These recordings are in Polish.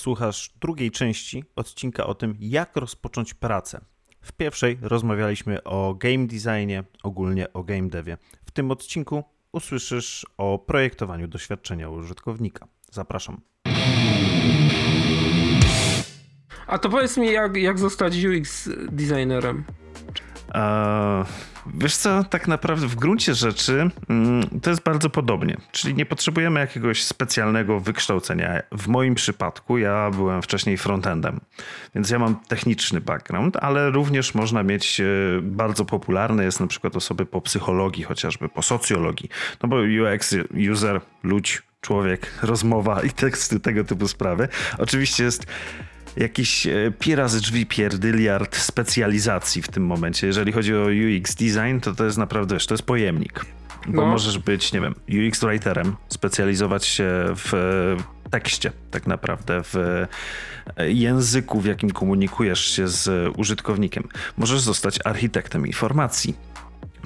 Słuchasz drugiej części odcinka o tym, jak rozpocząć pracę. W pierwszej rozmawialiśmy o game designie, ogólnie o game devie. W tym odcinku usłyszysz o projektowaniu doświadczenia użytkownika. Zapraszam. A to powiedz mi, jak, jak zostać UX designerem? Wiesz co, tak naprawdę w gruncie rzeczy mm, to jest bardzo podobnie. Czyli nie potrzebujemy jakiegoś specjalnego wykształcenia. W moim przypadku ja byłem wcześniej frontendem, więc ja mam techniczny background, ale również można mieć e, bardzo popularne jest na przykład osoby po psychologii, chociażby po socjologii. No bo UX, user, ludź, człowiek, rozmowa i teksty, tego typu sprawy. Oczywiście jest jakiś e, pi razy drzwi pierdyliard specjalizacji w tym momencie. Jeżeli chodzi o UX design, to to jest naprawdę, wiesz, to jest pojemnik. Bo no. możesz być, nie wiem, UX writerem, specjalizować się w tekście tak naprawdę, w e, języku, w jakim komunikujesz się z użytkownikiem. Możesz zostać architektem informacji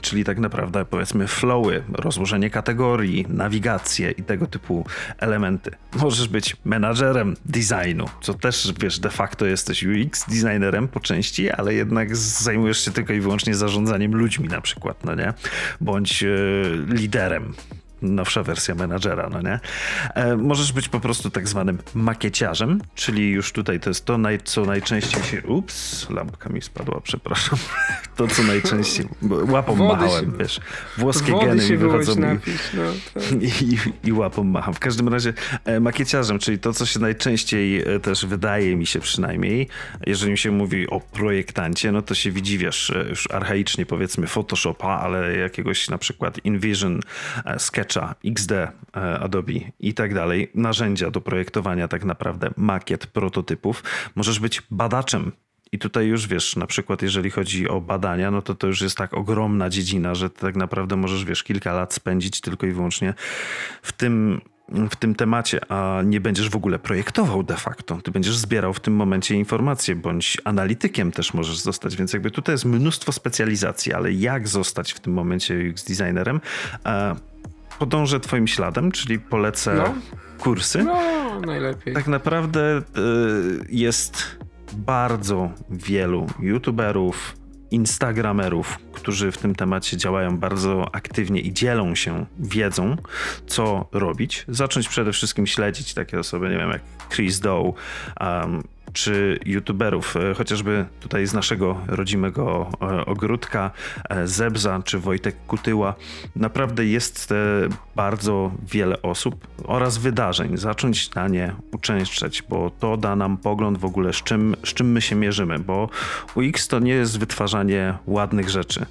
czyli tak naprawdę powiedzmy flowy, rozłożenie kategorii, nawigację i tego typu elementy. Możesz być menadżerem designu, co też wiesz, de facto jesteś UX designerem po części, ale jednak zajmujesz się tylko i wyłącznie zarządzaniem ludźmi na przykład, no nie? Bądź yy, liderem nowsza wersja menadżera, no nie? E, możesz być po prostu tak zwanym makieciarzem, czyli już tutaj to jest to, naj, co najczęściej się... Ups, lampka mi spadła, przepraszam. To, co najczęściej... Łapą Wody machałem, się, wiesz. Włoskie geny mi wychodzą napić, no, tak. i, i, łapą macham. W każdym razie e, makieciarzem, czyli to, co się najczęściej e, też wydaje mi się przynajmniej, jeżeli mi się mówi o projektancie, no to się widzi, wiesz, e, już archaicznie powiedzmy Photoshopa, ale jakiegoś na przykład InVision, Sketch Sketcha, XD, e, Adobe i tak dalej, narzędzia do projektowania tak naprawdę makiet, prototypów. Możesz być badaczem i tutaj już wiesz, na przykład jeżeli chodzi o badania, no to to już jest tak ogromna dziedzina, że tak naprawdę możesz, wiesz, kilka lat spędzić tylko i wyłącznie w tym, w tym temacie, a nie będziesz w ogóle projektował de facto. Ty będziesz zbierał w tym momencie informacje, bądź analitykiem też możesz zostać, więc jakby tutaj jest mnóstwo specjalizacji, ale jak zostać w tym momencie UX designerem? Podążę twoim śladem, czyli polecę no. kursy. No, najlepiej. Tak naprawdę y, jest bardzo wielu youtuberów, instagramerów, którzy w tym temacie działają bardzo aktywnie i dzielą się wiedzą, co robić. Zacząć przede wszystkim śledzić takie osoby, nie wiem, jak Chris Doe, um, czy youtuberów, e, chociażby tutaj z naszego rodzimego e, ogródka, e, Zebza czy Wojtek Kutyła. Naprawdę jest bardzo wiele osób oraz wydarzeń. Zacząć na nie uczęszczać, bo to da nam pogląd w ogóle, z czym, z czym my się mierzymy, bo UX to nie jest wytwarzanie ładnych rzeczy.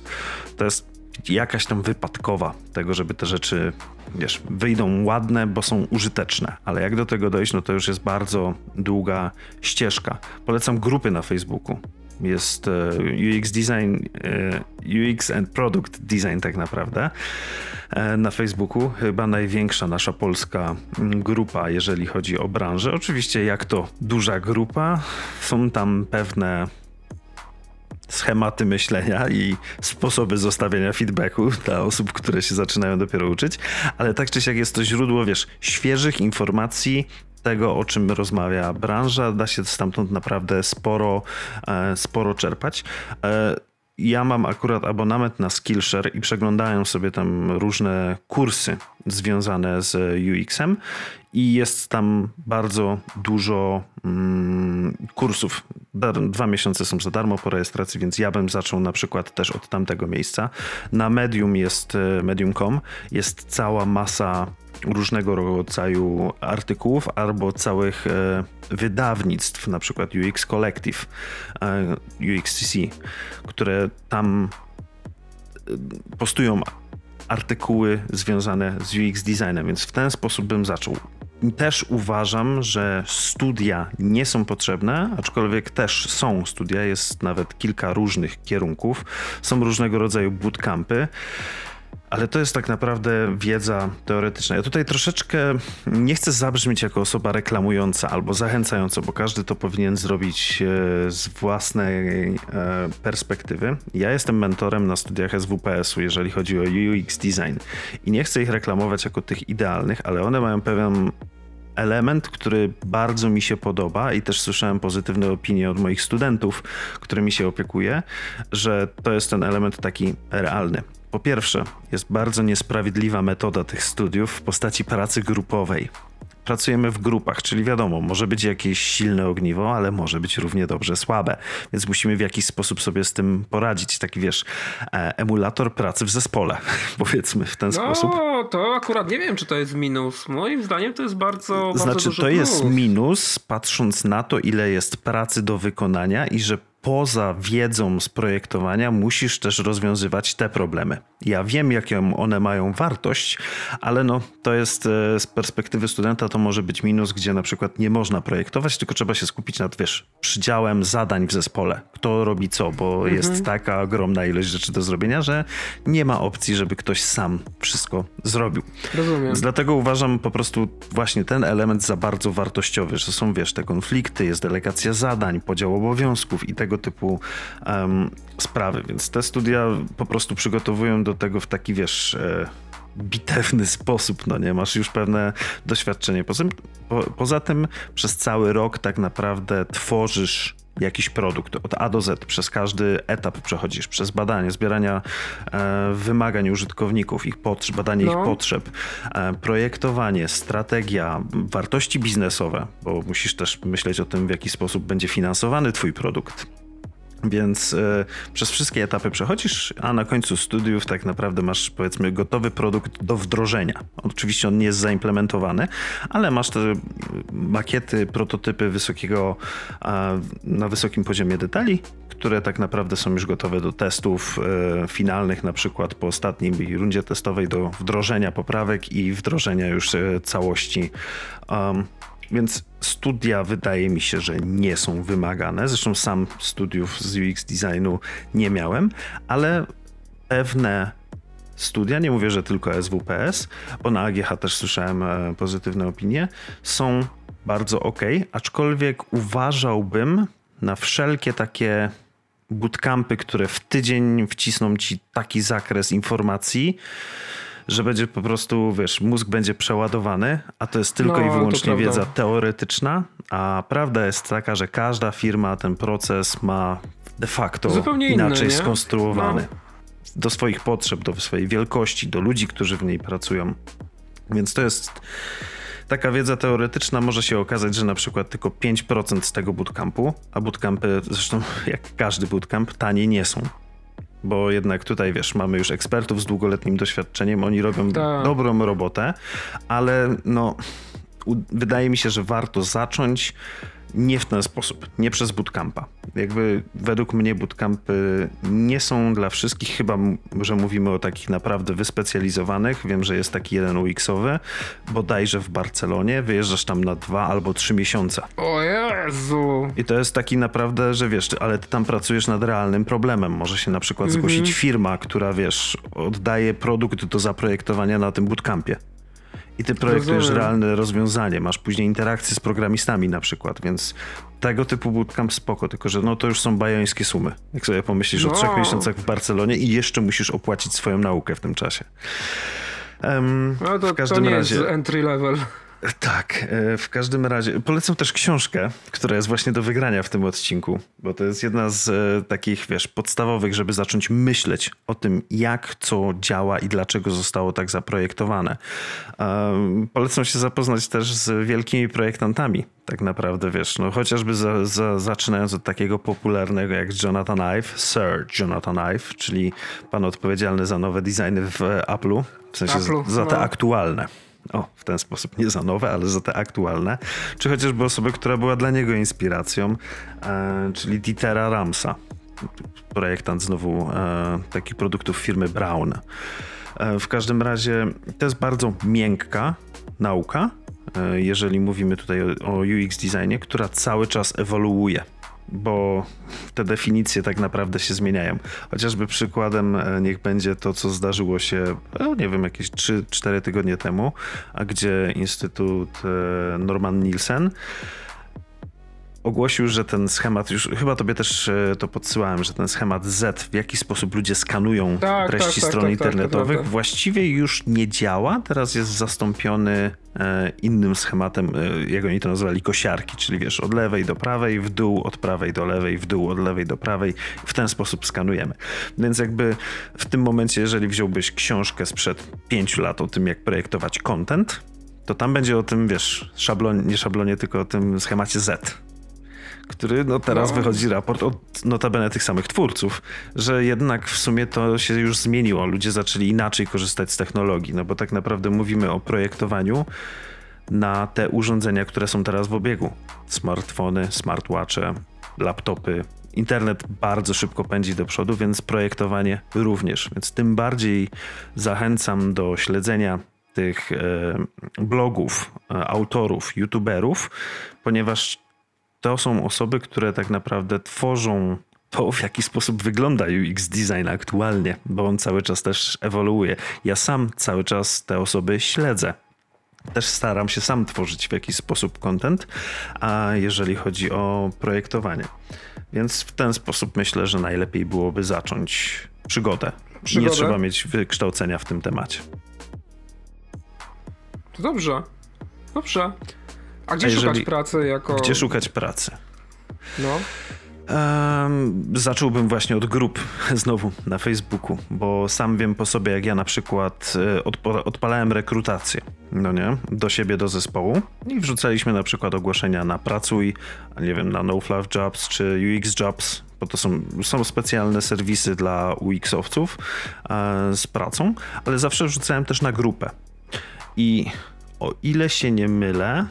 To jest jakaś tam wypadkowa tego, żeby te rzeczy, wiesz, wyjdą ładne, bo są użyteczne. Ale jak do tego dojść, no to już jest bardzo długa ścieżka. Polecam grupy na Facebooku. Jest e, UX Design, e, UX and Product Design tak naprawdę e, na Facebooku. Chyba największa nasza polska grupa, jeżeli chodzi o branżę. Oczywiście jak to duża grupa, są tam pewne schematy myślenia i sposoby zostawiania feedbacku dla osób, które się zaczynają dopiero uczyć, ale tak czy siak jest to źródło, wiesz, świeżych informacji, tego, o czym rozmawia branża, da się stamtąd naprawdę sporo, e, sporo czerpać. Ja mam akurat abonament na Skillshare i przeglądają sobie tam różne kursy związane z UX-em i jest tam bardzo dużo mm, kursów. Dwa miesiące są za darmo po rejestracji, więc ja bym zaczął na przykład też od tamtego miejsca. Na Medium jest e, medium.com, jest cała masa różnego rodzaju artykułów albo całych e, wydawnictw, na przykład UX Collective, e, UXCC, które tam postują artykuły związane z UX designem, więc w ten sposób bym zaczął też uważam, że studia nie są potrzebne, aczkolwiek też są studia, jest nawet kilka różnych kierunków, są różnego rodzaju bootcampy. Ale to jest tak naprawdę wiedza teoretyczna. Ja tutaj troszeczkę nie chcę zabrzmieć jako osoba reklamująca albo zachęcająca, bo każdy to powinien zrobić e, z własnej e, perspektywy. Ja jestem mentorem na studiach SWPS-u, jeżeli chodzi o UX design i nie chcę ich reklamować jako tych idealnych, ale one mają pewien element, który bardzo mi się podoba i też słyszałem pozytywne opinie od moich studentów, którymi się opiekuję, że to jest ten element taki realny. Po pierwsze, jest bardzo niesprawiedliwa metoda tych studiów w postaci pracy grupowej pracujemy w grupach, czyli wiadomo, może być jakieś silne ogniwo, ale może być równie dobrze słabe, więc musimy w jakiś sposób sobie z tym poradzić. Taki wiesz, e, emulator pracy w zespole, powiedzmy w ten no, sposób. No, to akurat nie wiem, czy to jest minus. Moim zdaniem to jest bardzo, bardzo Znaczy, to jest minus, patrząc na to, ile jest pracy do wykonania i że poza wiedzą z projektowania musisz też rozwiązywać te problemy. Ja wiem, jaką one mają wartość, ale no, to jest e, z perspektywy studenta to może być minus, gdzie na przykład nie można projektować, tylko trzeba się skupić nad, wiesz, przydziałem zadań w zespole. Kto robi co, bo mhm. jest taka ogromna ilość rzeczy do zrobienia, że nie ma opcji, żeby ktoś sam wszystko zrobił. Rozumiem. Więc dlatego uważam po prostu właśnie ten element za bardzo wartościowy, że są, wiesz, te konflikty, jest delegacja zadań, podział obowiązków i tego tego typu um, sprawy. Więc te studia po prostu przygotowują do tego w taki, wiesz, e, bitewny sposób, no nie? Masz już pewne doświadczenie. Poza, po, poza tym przez cały rok tak naprawdę tworzysz jakiś produkt od A do Z, przez każdy etap przechodzisz, przez badanie, zbierania e, wymagań użytkowników, ich potrzeb, badanie no. ich potrzeb, e, projektowanie, strategia, wartości biznesowe, bo musisz też myśleć o tym, w jaki sposób będzie finansowany twój produkt więc y, przez wszystkie etapy przechodzisz, a na końcu studiów tak naprawdę masz powiedzmy gotowy produkt do wdrożenia. Oczywiście on nie jest zaimplementowany, ale masz te makiety, prototypy wysokiego, na wysokim poziomie detali, które tak naprawdę są już gotowe do testów y, finalnych, na przykład po ostatniej rundzie testowej do wdrożenia poprawek i wdrożenia już y, całości um, więc studia wydaje mi się, że nie są wymagane. Zresztą sam studiów z UX designu nie miałem, ale pewne studia, nie mówię, że tylko SWPS, bo na AGH też słyszałem e, pozytywne opinie, są bardzo ok, aczkolwiek uważałbym na wszelkie takie bootcampy, które w tydzień wcisną ci taki zakres informacji, że będzie po prostu, wiesz, mózg będzie przeładowany, a to jest tylko no, i wyłącznie wiedza teoretyczna, a prawda jest taka, że każda firma ten proces ma de facto Zupełnie inaczej inny, skonstruowany. No. Do swoich potrzeb, do swojej wielkości, do ludzi, którzy w niej pracują. Więc to jest taka wiedza teoretyczna może się okazać, że na przykład tylko 5% z tego bootcampu, a bootcampy zresztą jak każdy bootcamp tanie nie są bo jednak tutaj wiesz, mamy już ekspertów z długoletnim doświadczeniem, oni robią tak. dobrą robotę, ale no wydaje mi się, że warto zacząć nie w ten sposób, nie przez bootcampa. Jakby według mnie bootcampy nie są dla wszystkich, chyba że mówimy o takich naprawdę wyspecjalizowanych. Wiem, że jest taki jeden UX-owy, bodajże w Barcelonie, wyjeżdżasz tam na dwa albo trzy miesiące. O Jezu! I to jest taki naprawdę, że wiesz, ale ty tam pracujesz nad realnym problemem. Może się na przykład mhm. zgłosić firma, która wiesz, oddaje produkt do zaprojektowania na tym bootcampie i ty projektujesz Rozumiem. realne rozwiązanie, masz później interakcje z programistami na przykład, więc tego typu bootcamp spoko, tylko że no to już są bajońskie sumy. Jak sobie pomyślisz no. o trzech miesiącach w Barcelonie i jeszcze musisz opłacić swoją naukę w tym czasie. Um, no to, w każdym to nie razie, jest entry level. Tak, e, w każdym razie polecam też książkę, która jest właśnie do wygrania w tym odcinku, bo to jest jedna z e, takich, wiesz, podstawowych, żeby zacząć myśleć o tym, jak co działa i dlaczego zostało tak zaprojektowane. Polecam się zapoznać też z wielkimi projektantami, tak naprawdę, wiesz, no chociażby za, za, zaczynając od takiego popularnego jak Jonathan Ive, Sir Jonathan Ive, czyli pan odpowiedzialny za nowe designy w Apple'u, w sensie Apple, za te no. aktualne o, w ten sposób, nie za nowe, ale za te aktualne, czy chociażby osoby, która była dla niego inspiracją, e, czyli Dietera Ramsa, projektant znowu e, takich produktów firmy Brown. E, w każdym razie to jest bardzo miękka nauka, e, jeżeli mówimy tutaj o, o UX designie, która cały czas ewoluuje bo te definicje tak naprawdę się zmieniają. Chociażby przykładem e, niech będzie to, co zdarzyło się, no nie wiem, jakieś 3-4 tygodnie temu, a gdzie Instytut e, Norman Nielsen ogłosił, że ten schemat, już chyba tobie też e, to podsyłałem, że ten schemat Z, w jaki sposób ludzie skanują tak, treści tak, stron tak, tak, tak internetowych, właściwie już nie działa. Teraz jest zastąpiony e, innym schematem, e, jak oni to nazywali, kosiarki, czyli wiesz, od lewej do prawej, w dół, od prawej do lewej, w dół, od lewej do prawej. W ten sposób skanujemy. Więc jakby w tym momencie, jeżeli wziąłbyś książkę sprzed pięciu lat o tym, jak projektować content, to tam będzie o tym, wiesz, szablonie, nie szablonie, tylko o tym schemacie Z który no teraz no. wychodzi raport od notabene tych samych twórców, że jednak w sumie to się już zmieniło. Ludzie zaczęli inaczej korzystać z technologii, no bo tak naprawdę mówimy o projektowaniu na te urządzenia, które są teraz w obiegu. Smartfony, smartwatche, laptopy. Internet bardzo szybko pędzi do przodu, więc projektowanie również. Więc tym bardziej zachęcam do śledzenia tych e, blogów, e, autorów, youtuberów, ponieważ to są osoby, które tak naprawdę tworzą to, w jaki sposób wygląda UX design aktualnie, bo on cały czas też ewoluuje. Ja sam cały czas te osoby śledzę. Też staram się sam tworzyć w jakiś sposób content, a jeżeli chodzi o projektowanie. Więc w ten sposób myślę, że najlepiej byłoby zacząć przygodę. przygodę? Nie trzeba mieć wykształcenia w tym temacie. To dobrze. Dobrze. A gdzie A jeżeli, szukać pracy jako... Gdzie szukać pracy? No. Um, zacząłbym właśnie od grup znowu na Facebooku, bo sam wiem po sobie, jak ja na przykład e, odpalałem rekrutację, no nie, do siebie, do zespołu i wrzucaliśmy na przykład ogłoszenia na Pracuj, nie wiem, na No Fluff Jobs czy UX Jobs, bo to są, są specjalne serwisy dla UX-owców e, z pracą, ale zawsze wrzucałem też na grupę. I o ile się nie mylę,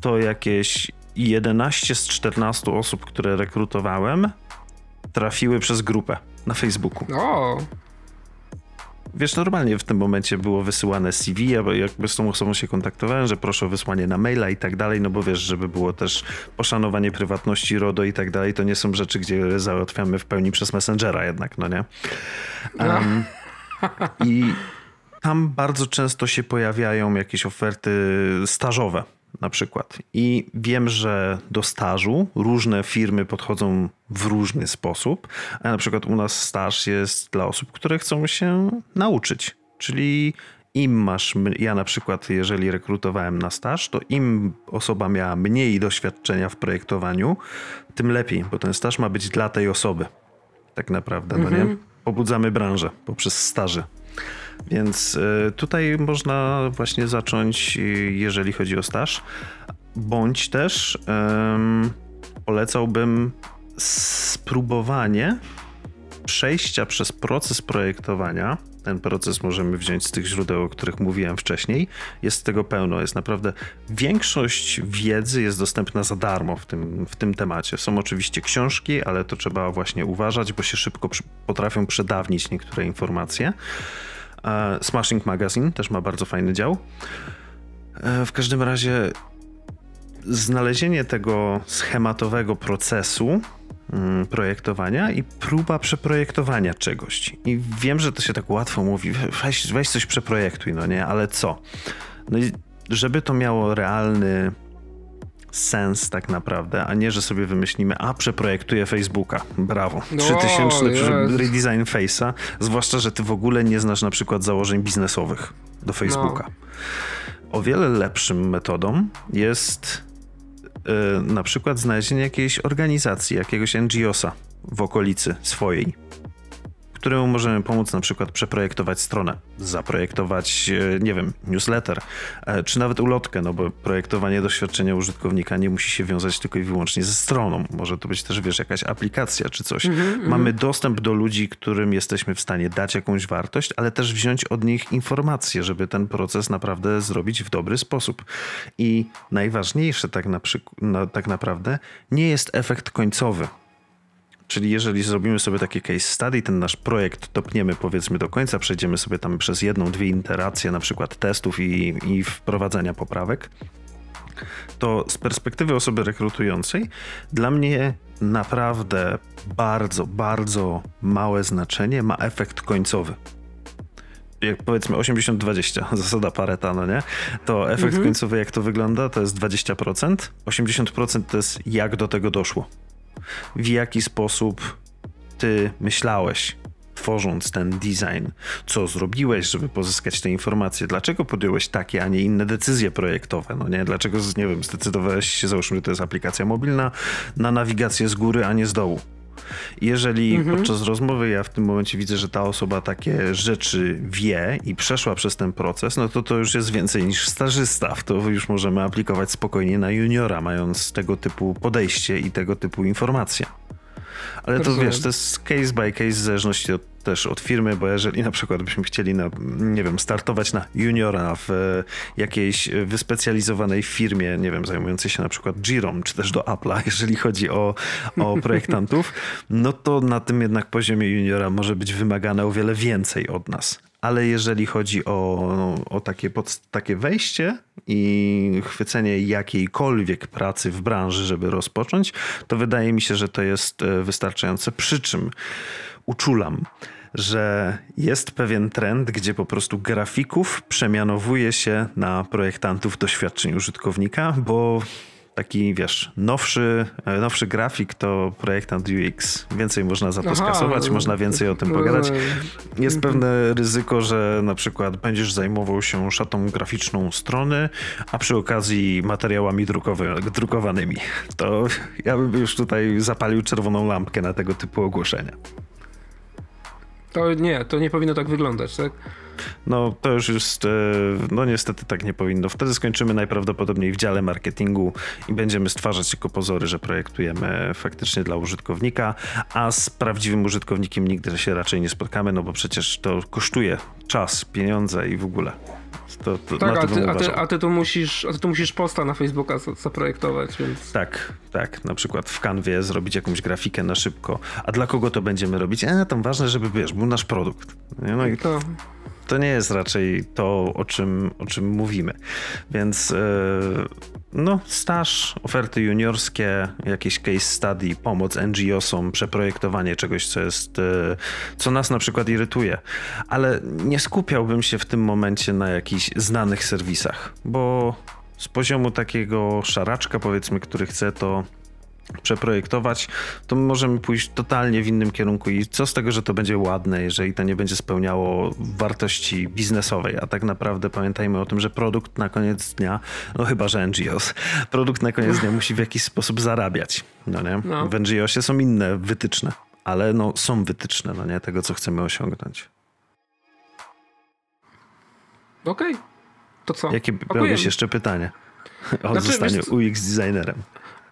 to jakieś 11 z 14 osób, które rekrutowałem, trafiły przez grupę na Facebooku. O! Wiesz, normalnie w tym momencie było wysyłane CV, ja jakby z tą osobą się kontaktowałem, że proszę o wysłanie na maila i tak dalej, no bo wiesz, żeby było też poszanowanie prywatności RODO i tak dalej, to nie są rzeczy, gdzie załatwiamy w pełni przez Messengera jednak, no nie? Um, I tam bardzo często się pojawiają jakieś oferty stażowe na przykład. I wiem, że do stażu różne firmy podchodzą w różny sposób, a na przykład u nas staż jest dla osób, które chcą się nauczyć. Czyli im masz, ja na przykład, jeżeli rekrutowałem na staż, to im osoba miała mniej doświadczenia w projektowaniu, tym lepiej, bo ten staż ma być dla tej osoby. Tak naprawdę, no nie? Mhm. Pobudzamy branżę poprzez staże. Więc e, tutaj można właśnie zacząć, e, jeżeli chodzi o staż, bądź też um, polecałbym spróbowanie przejścia przez proces projektowania. Ten proces możemy wziąć z tych źródeł, o których mówiłem wcześniej. Jest tego pełno. Jest naprawdę większość wiedzy jest dostępna za darmo w tym, w tym temacie. Są oczywiście książki, ale to trzeba właśnie uważać, bo się szybko potrafią przedawnić niektóre informacje. Smashing Magazine też ma bardzo fajny dział. E, w każdym razie znalezienie tego schematowego procesu mm, projektowania i próba przeprojektowania czegoś. I wiem, że to się tak łatwo mówi, weź, weź coś przeprojektuj, no nie, ale co? No i żeby to miało realny sens tak naprawdę, a nie, że sobie wymyślimy, a przeprojektuję Facebooka. Brawo. No, 3000 redesign Face'a, zwłaszcza, że ty w ogóle nie znasz na przykład założeń biznesowych do Facebooka. No. O wiele lepszym metodą jest yy, na przykład znalezienie jakiejś organizacji, jakiegoś NGO-sa w okolicy swojej któremu możemy pomóc na przykład przeprojektować stronę, zaprojektować, e, nie wiem, newsletter, e, czy nawet ulotkę, no bo projektowanie doświadczenia użytkownika nie musi się wiązać tylko i wyłącznie ze stroną. Może to być też, wiesz, jakaś aplikacja czy coś. Mm -hmm, Mamy mm. dostęp do ludzi, którym jesteśmy w stanie dać jakąś wartość, ale też wziąć od nich informacje, żeby ten proces naprawdę zrobić w dobry sposób. I najważniejsze tak, na no, tak naprawdę nie jest efekt końcowy Czyli jeżeli zrobimy sobie takie case study, ten nasz projekt topniemy powiedzmy do końca, przejdziemy sobie tam przez jedną, dwie iteracje na przykład testów i, i wprowadzania poprawek, to z perspektywy osoby rekrutującej dla mnie naprawdę bardzo, bardzo małe znaczenie ma efekt końcowy. jak powiedzmy 80-20, zasada Pareta, no nie? To efekt mhm. końcowy, jak to wygląda, to jest 20%. 80% to jest jak do tego doszło. W jaki sposób ty myślałeś, tworząc ten design, co zrobiłeś, żeby pozyskać te informacje, dlaczego podjąłeś takie, a nie inne decyzje projektowe, no nie? Dlaczego, nie wiem, zdecydowałeś się, załóżmy, że to jest aplikacja mobilna, na nawigację z góry, a nie z dołu. Jeżeli mhm. podczas rozmowy ja w tym momencie widzę, że ta osoba takie rzeczy wie i przeszła przez ten proces, no to to już jest więcej niż stażysta. To już możemy aplikować spokojnie na juniora, mając tego typu podejście i tego typu informacje. Ale to wiesz, to jest case by case w zależności od, też od firmy, bo jeżeli na przykład byśmy chcieli na, nie wiem, startować na juniora w e, jakiejś wyspecjalizowanej firmie, nie wiem, zajmującej się na przykład Jirą, czy też do Apple'a, jeżeli chodzi o, o projektantów, no to na tym jednak poziomie juniora może być wymagane o wiele więcej od nas ale jeżeli chodzi o, o takie, pod, takie wejście i chwycenie jakiejkolwiek pracy w branży, żeby rozpocząć, to wydaje mi się, że to jest e, wystarczające. Przy czym uczulam, że jest pewien trend, gdzie po prostu grafików przemianowuje się na projektantów doświadczeń użytkownika, bo taki, wiesz, nowszy, e, nowszy grafik to projektant UX. Więcej można za to Aha, skasować, można więcej o tym pogadać. Jest pewne ryzyko, że na przykład będziesz zajmował się szatą graficzną strony, a przy okazji materiałami drukowy, drukowanymi. To ja bym już tutaj zapalił czerwoną lampkę na tego typu ogłoszenia. To nie, to nie powinno tak wyglądać, tak? No to już jest, e, no niestety tak nie powinno. Wtedy skończymy najprawdopodobniej w dziale marketingu i będziemy stwarzać tylko pozory, że projektujemy faktycznie dla użytkownika, a z prawdziwym użytkownikiem nigdy się raczej nie spotkamy, no bo przecież to kosztuje czas, pieniądze i w ogóle. To, to tak, a ty, a, ty, a ty, tu musisz, a ty tu musisz posta na Facebooka zaprojektować, więc... Tak, tak. Na przykład w Canwie zrobić jakąś grafikę na szybko. A dla kogo to będziemy robić? E, tam ważne, żeby, wiesz, był nasz produkt. No i to to nie jest raczej to, o czym, o czym mówimy. Więc e, no, staż, oferty juniorskie, jakieś case study, pomoc NGO-som, przeprojektowanie czegoś, co jest, e, co nas na przykład irytuje. Ale nie skupiałbym się w tym momencie na jakichś znanych serwisach, bo z poziomu takiego szaraczka, powiedzmy, który chce to przeprojektować, to możemy pójść totalnie w innym kierunku i co z tego, że to będzie ładne, jeżeli to nie będzie spełniało wartości biznesowej, a tak naprawdę pamiętajmy o tym, że produkt na koniec dnia, no chyba, że NGOs, produkt na koniec dnia musi w jakiś sposób zarabiać, no nie? No. W NGOsie są inne wytyczne, ale no są wytyczne, no nie? Tego, co chcemy osiągnąć. Okej, okay. to co? Jakie miałbyś jeszcze pytanie o znaczy, zostaniu UX designerem?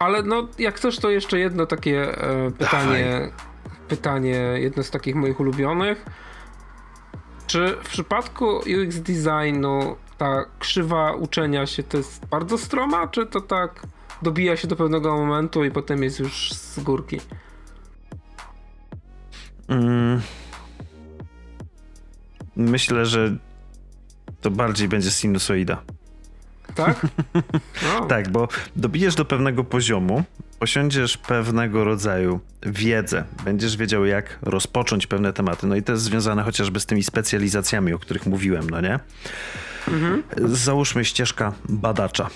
Ale no, jak coś, to jeszcze jedno takie e, pytanie. Dawaj. Pytanie, jedno z takich moich ulubionych. Czy w przypadku UX designu ta krzywa uczenia się to jest bardzo stroma, czy to tak dobija się do pewnego momentu i potem jest już z górki? Mm. Myślę, że to bardziej będzie sinusoida. Tak? No. tak, bo dobijesz do pewnego poziomu, posiądziesz pewnego rodzaju wiedzę, będziesz wiedział, jak rozpocząć pewne tematy. No i to jest związane chociażby z tymi specjalizacjami, o których mówiłem, no nie? Mhm. Załóżmy ścieżka badacza.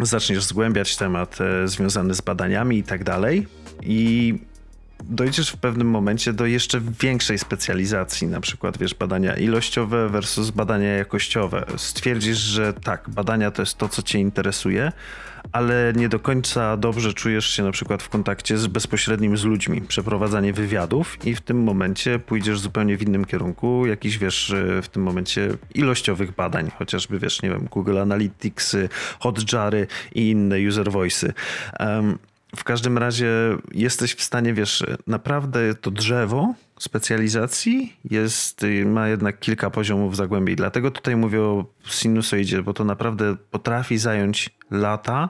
Zaczniesz zgłębiać temat e, związany z badaniami i tak dalej. I dojdziesz w pewnym momencie do jeszcze większej specjalizacji, na przykład wiesz, badania ilościowe versus badania jakościowe. Stwierdzisz, że tak, badania to jest to, co cię interesuje, ale nie do końca dobrze czujesz się na przykład w kontakcie z bezpośrednim z ludźmi, przeprowadzanie wywiadów i w tym momencie pójdziesz zupełnie w innym kierunku, jakiś wiesz, w tym momencie ilościowych badań, chociażby wiesz, nie wiem, Google Analytics, Hotjary i inne user voice'y. Um, w każdym razie jesteś w stanie, wiesz, naprawdę to drzewo specjalizacji jest, ma jednak kilka poziomów zagłębień. Dlatego tutaj mówię o sinusoidzie, bo to naprawdę potrafi zająć lata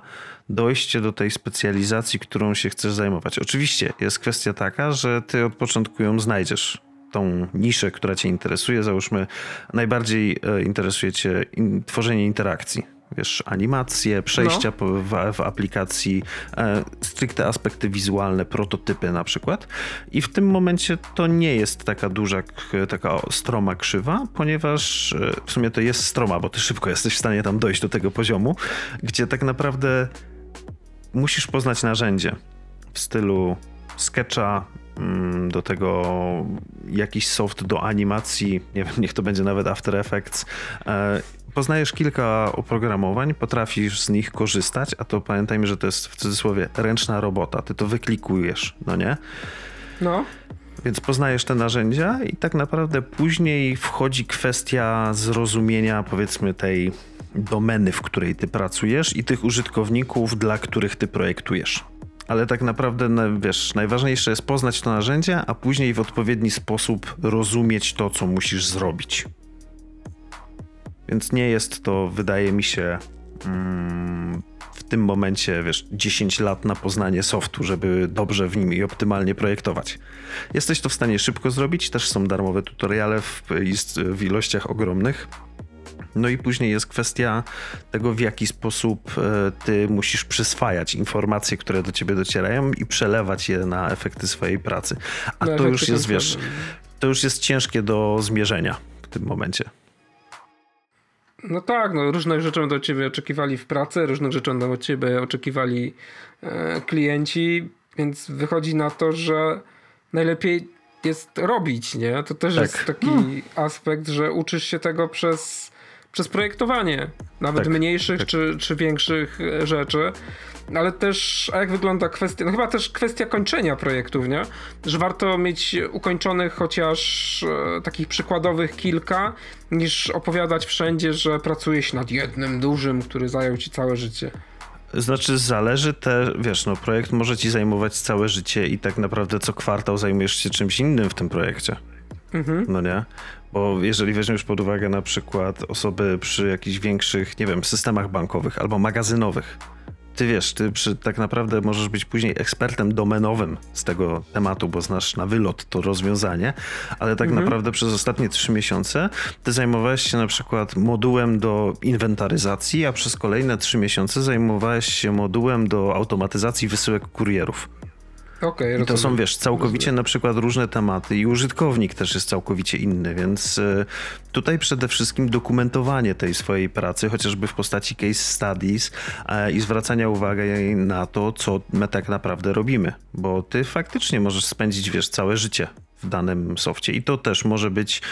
dojście do tej specjalizacji, którą się chcesz zajmować. Oczywiście jest kwestia taka, że ty od początku ją znajdziesz tą niszę, która cię interesuje. Załóżmy, najbardziej e, interesuje cię tworzenie interakcji wiesz, animacje, przejścia no. w, w, aplikacji, e, stricte aspekty wizualne, prototypy na przykład. I w tym momencie to nie jest taka duża, taka stroma krzywa, ponieważ e, w sumie to jest stroma, bo ty szybko jesteś w stanie tam dojść do tego poziomu, gdzie tak naprawdę musisz poznać narzędzie w stylu sketcha, mm, do tego jakiś soft do animacji, nie wiem, niech to będzie nawet After Effects. Poznajesz kilka oprogramowań, potrafisz z nich korzystać, a to pamiętajmy, że to jest w cudzysłowie ręczna robota. Ty to wyklikujesz, no nie? No. Więc poznajesz te narzędzia i tak naprawdę później wchodzi kwestia zrozumienia, powiedzmy, tej domeny, w której ty pracujesz i tych użytkowników, dla których ty projektujesz. Ale tak naprawdę, wiesz, najważniejsze jest poznać to narzędzie, a później w odpowiedni sposób rozumieć to, co musisz zrobić. Więc nie jest to, wydaje mi się, mm, w tym momencie, wiesz, 10 lat na poznanie softu, żeby dobrze w nim i optymalnie projektować. Jesteś to w stanie szybko zrobić, też są darmowe tutoriale w, w ilościach ogromnych. No i później jest kwestia tego, w jaki sposób e, ty musisz przyswajać informacje, które do ciebie docierają i przelewać je na efekty swojej pracy. A no, to już jest, wiesz, to już jest ciężkie do zmierzenia w tym momencie. No tak, no różnych rzeczy będą od ciebie oczekiwali w pracy, różnych rzeczy będą od ciebie oczekiwali e, klienci, więc wychodzi na to, że najlepiej jest robić, nie? To też tak. jest taki hmm. aspekt, że uczysz się tego przez przez projektowanie, nawet tak, mniejszych tak. Czy, czy większych e, rzeczy. Ale też, a jak wygląda kwestia, no chyba też kwestia kończenia projektów, nie? Że warto mieć ukończonych chociaż e, takich przykładowych kilka, niż opowiadać wszędzie, że pracujesz nad jednym dużym, który zajął ci całe życie. Znaczy zależy te, wiesz, no projekt może ci zajmować całe życie i tak naprawdę co kwartał zajmujesz się czymś innym w tym projekcie. Mhm. No nie? Bo jeżeli weźmiesz pod uwagę na przykład osoby przy jakichś większych, nie wiem, systemach bankowych albo magazynowych, ty wiesz, ty przy, tak naprawdę możesz być później ekspertem domenowym z tego tematu, bo znasz na wylot to rozwiązanie, ale tak mhm. naprawdę przez ostatnie trzy miesiące ty zajmowałeś się na przykład modułem do inwentaryzacji, a przez kolejne trzy miesiące zajmowałeś się modułem do automatyzacji wysyłek kurierów. Okay, I to są, wiesz, całkowicie na przykład różne tematy. I użytkownik też jest całkowicie inny, więc e, tutaj przede wszystkim dokumentowanie tej swojej pracy, chociażby w postaci case studies e, i zwracania uwagi na to, co my tak naprawdę robimy, bo ty faktycznie możesz spędzić, wiesz, całe życie w danym softie i to też może być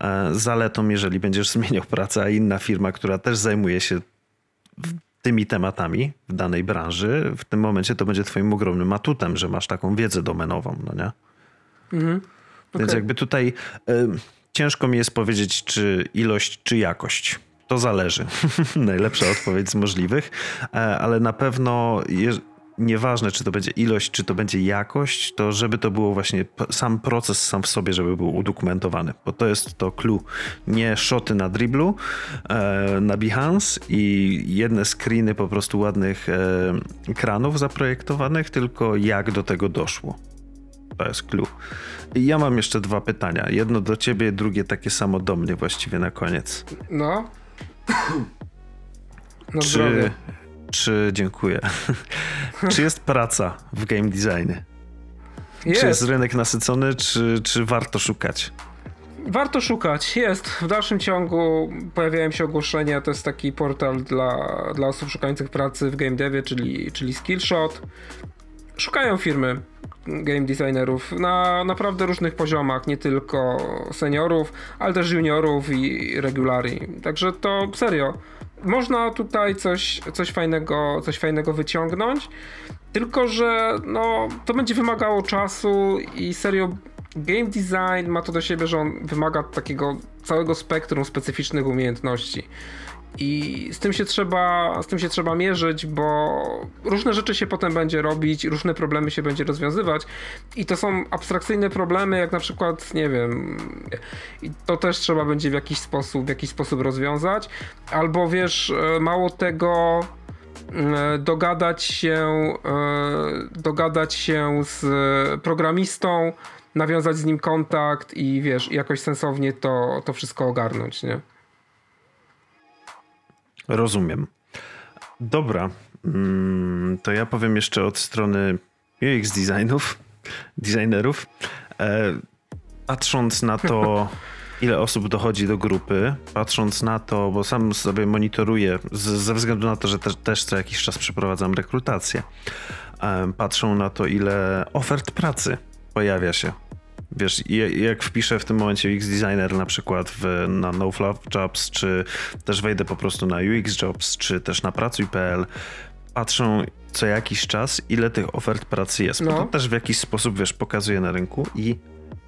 e, zaletą, jeżeli będziesz zmieniał pracę, a inna firma, która też zajmuje się tymi tematami w danej branży, w tym momencie to będzie twoim ogromnym atutem, że masz taką wiedzę domenową, no nie? Mhm. Okay. Więc jakby tutaj y, ciężko mi jest powiedzieć, czy ilość, czy jakość. To zależy. Najlepsza odpowiedź z możliwych, e, ale na pewno nieważne, czy to będzie ilość, czy to będzie jakość, to żeby to było właśnie sam proces sam w sobie, żeby był udokumentowany, bo to jest to clue. Nie szoty na driblu, e, na Behance i jedne screeny po prostu ładnych e, ekranów zaprojektowanych, tylko jak do tego doszło. To jest clue. I ja mam jeszcze dwa pytania. Jedno do ciebie, drugie takie samo do mnie właściwie na koniec. No. No czy, czy dziękuję. czy jest praca w game designie? Jest. Czy jest rynek nasycony, czy, czy warto szukać? Warto szukać, jest. W dalszym ciągu pojawiają się ogłoszenia. To jest taki portal dla, dla osób szukających pracy w game devie, czyli, czyli Skillshot. Szukają firmy game designerów na naprawdę różnych poziomach, nie tylko seniorów, ale też juniorów i regulari. Także to serio można tutaj coś, coś, fajnego, coś fajnego wyciągnąć, tylko że no, to będzie wymagało czasu i serio game design ma to do siebie, że on wymaga takiego całego spektrum specyficznych umiejętności. I z tym się trzeba, z tym się trzeba mierzyć, bo różne rzeczy się potem będzie robić, różne problemy się będzie rozwiązywać. I to są abstrakcyjne problemy, jak na przykład, nie wiem, i to też trzeba będzie w jakiś sposób, w jakiś sposób rozwiązać. Albo wiesz, e, mało tego, e, dogadać się, e, dogadać się z programistą, nawiązać z nim kontakt i wiesz, jakoś sensownie to, to wszystko ogarnąć, nie? Rozumiem. Dobra, mm, to ja powiem jeszcze od strony UX designów, designerów. E, patrząc na to, ile osób dochodzi do grupy, patrząc na to, bo sam sobie monitoruję, z, ze względu na to, że też, też co jakiś czas przeprowadzam rekrutację, e, patrzą na to, ile ofert pracy pojawia się wiesz, jak wpiszę w tym momencie UX designer na przykład w, na NoFluff Jobs, czy też wejdę po prostu na UX Jobs, czy też na pracuj.pl, patrzą co jakiś czas, ile tych ofert pracy jest. No. To też w jakiś sposób, wiesz, pokazuje na rynku i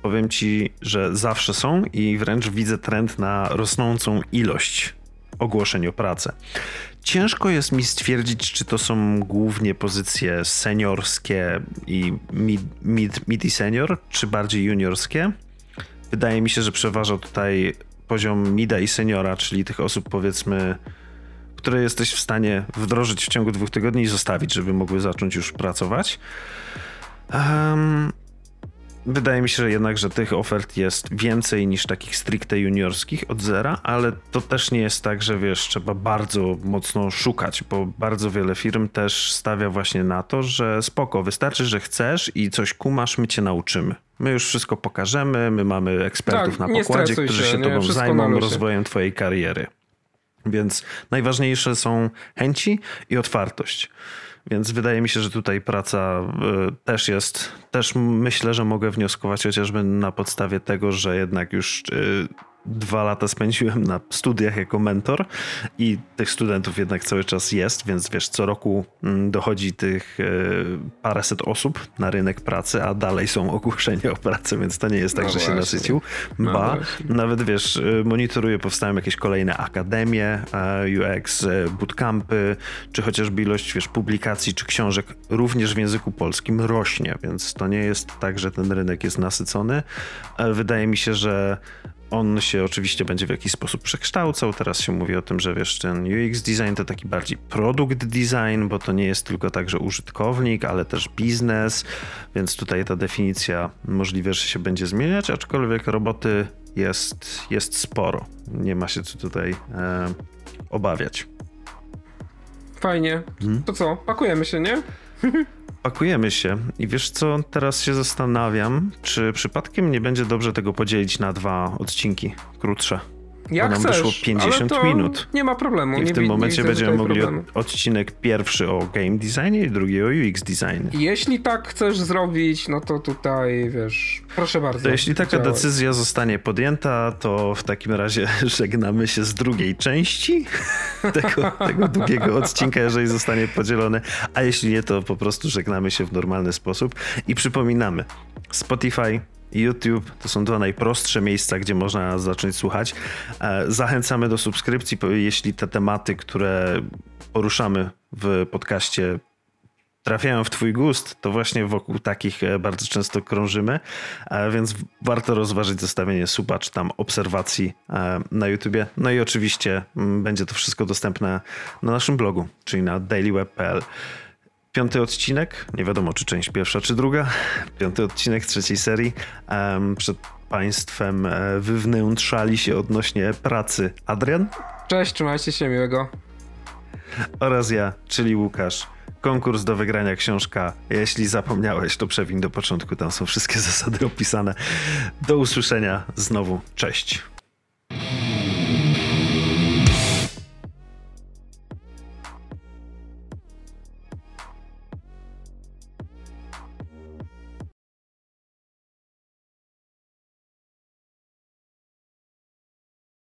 powiem ci, że zawsze są i wręcz widzę trend na rosnącą ilość ogłoszeń o pracę. Ciężko jest mi stwierdzić, czy to są głównie pozycje seniorskie i mid, mid, mid i senior, czy bardziej juniorskie. Wydaje mi się, że przeważa tutaj poziom mida i seniora, czyli tych osób powiedzmy, które jesteś w stanie wdrożyć w ciągu dwóch tygodni i zostawić, żeby mogły zacząć już pracować. Um, Wydaje mi się że jednak, że tych ofert jest więcej niż takich stricte juniorskich od zera, ale to też nie jest tak, że wiesz, trzeba bardzo mocno szukać, bo bardzo wiele firm też stawia właśnie na to, że spoko, wystarczy, że chcesz i coś kumasz, my cię nauczymy. My już wszystko pokażemy, my mamy ekspertów tak, na pokładzie, którzy się, się tobą zajmą rozwojem twojej kariery. Więc najważniejsze są chęci i otwartość. Więc wydaje mi się, że tutaj praca y, też jest, też myślę, że mogę wnioskować chociażby na podstawie tego, że jednak już y, dwa lata spędziłem na studiach jako mentor i tych studentów jednak cały czas jest, więc wiesz, co roku mm, dochodzi tych e, paręset osób na rynek pracy, a dalej są ogłoszenia o pracę, więc to nie jest tak, no że właśnie. się nasycił. No ba, no nawet wiesz, e, monitoruję, powstają jakieś kolejne akademie e, UX, bootcampy, czy chociażby ilość wiesz, publikacji czy książek również w języku polskim rośnie, więc to nie jest tak, że ten rynek jest nasycony. Wydaje mi się, że on się oczywiście będzie w jakiś sposób przekształcał. Teraz się mówi o tym, że wiesz, ten UX design to taki bardziej produkt design, bo to nie jest tylko tak, że użytkownik, ale też biznes, więc tutaj ta definicja możliwe, że się będzie zmieniać, aczkolwiek roboty jest, jest sporo. Nie ma się co tutaj e, obawiać. Fajnie. Hmm? To co, pakujemy się, nie? Pakujemy się i wiesz co, teraz się zastanawiam, czy przypadkiem nie będzie dobrze tego podzielić na dwa odcinki krótsze. Jak nam chcesz, wyszło 50 minut. Nie ma problemu. I w tym momencie będziemy mogli od, odcinek pierwszy o game designie i drugi o UX designie. Jeśli tak chcesz zrobić, no to tutaj wiesz, proszę bardzo. To jeśli taka decyzja zostanie podjęta, to w takim razie żegnamy się z drugiej części tego, tego długiego odcinka, jeżeli zostanie podzielony. A jeśli nie, to po prostu żegnamy się w normalny sposób i przypominamy Spotify, YouTube to są dwa najprostsze miejsca, gdzie można zacząć słuchać. E, zachęcamy do subskrypcji, jeśli te tematy, które poruszamy w podcaście trafiają w Twój gust, to właśnie wokół takich e, bardzo często krążymy, e, więc warto rozważyć zostawienie suba czy tam obserwacji na YouTubie. No i oczywiście mm, będzie to wszystko dostępne na naszym blogu, czyli na dailyweb.pl. Piąty odcinek, nie wiadomo czy część pierwsza czy druga, piąty odcinek trzeciej serii. Um, przed Państwem e, wywnętrzali się odnośnie pracy Adrian. Cześć, trzymajcie się, miłego. Oraz ja, czyli Łukasz. Konkurs do wygrania książka. Jeśli zapomniałeś, to przewin do początku, tam są wszystkie zasady opisane. Do usłyszenia znowu. Cześć.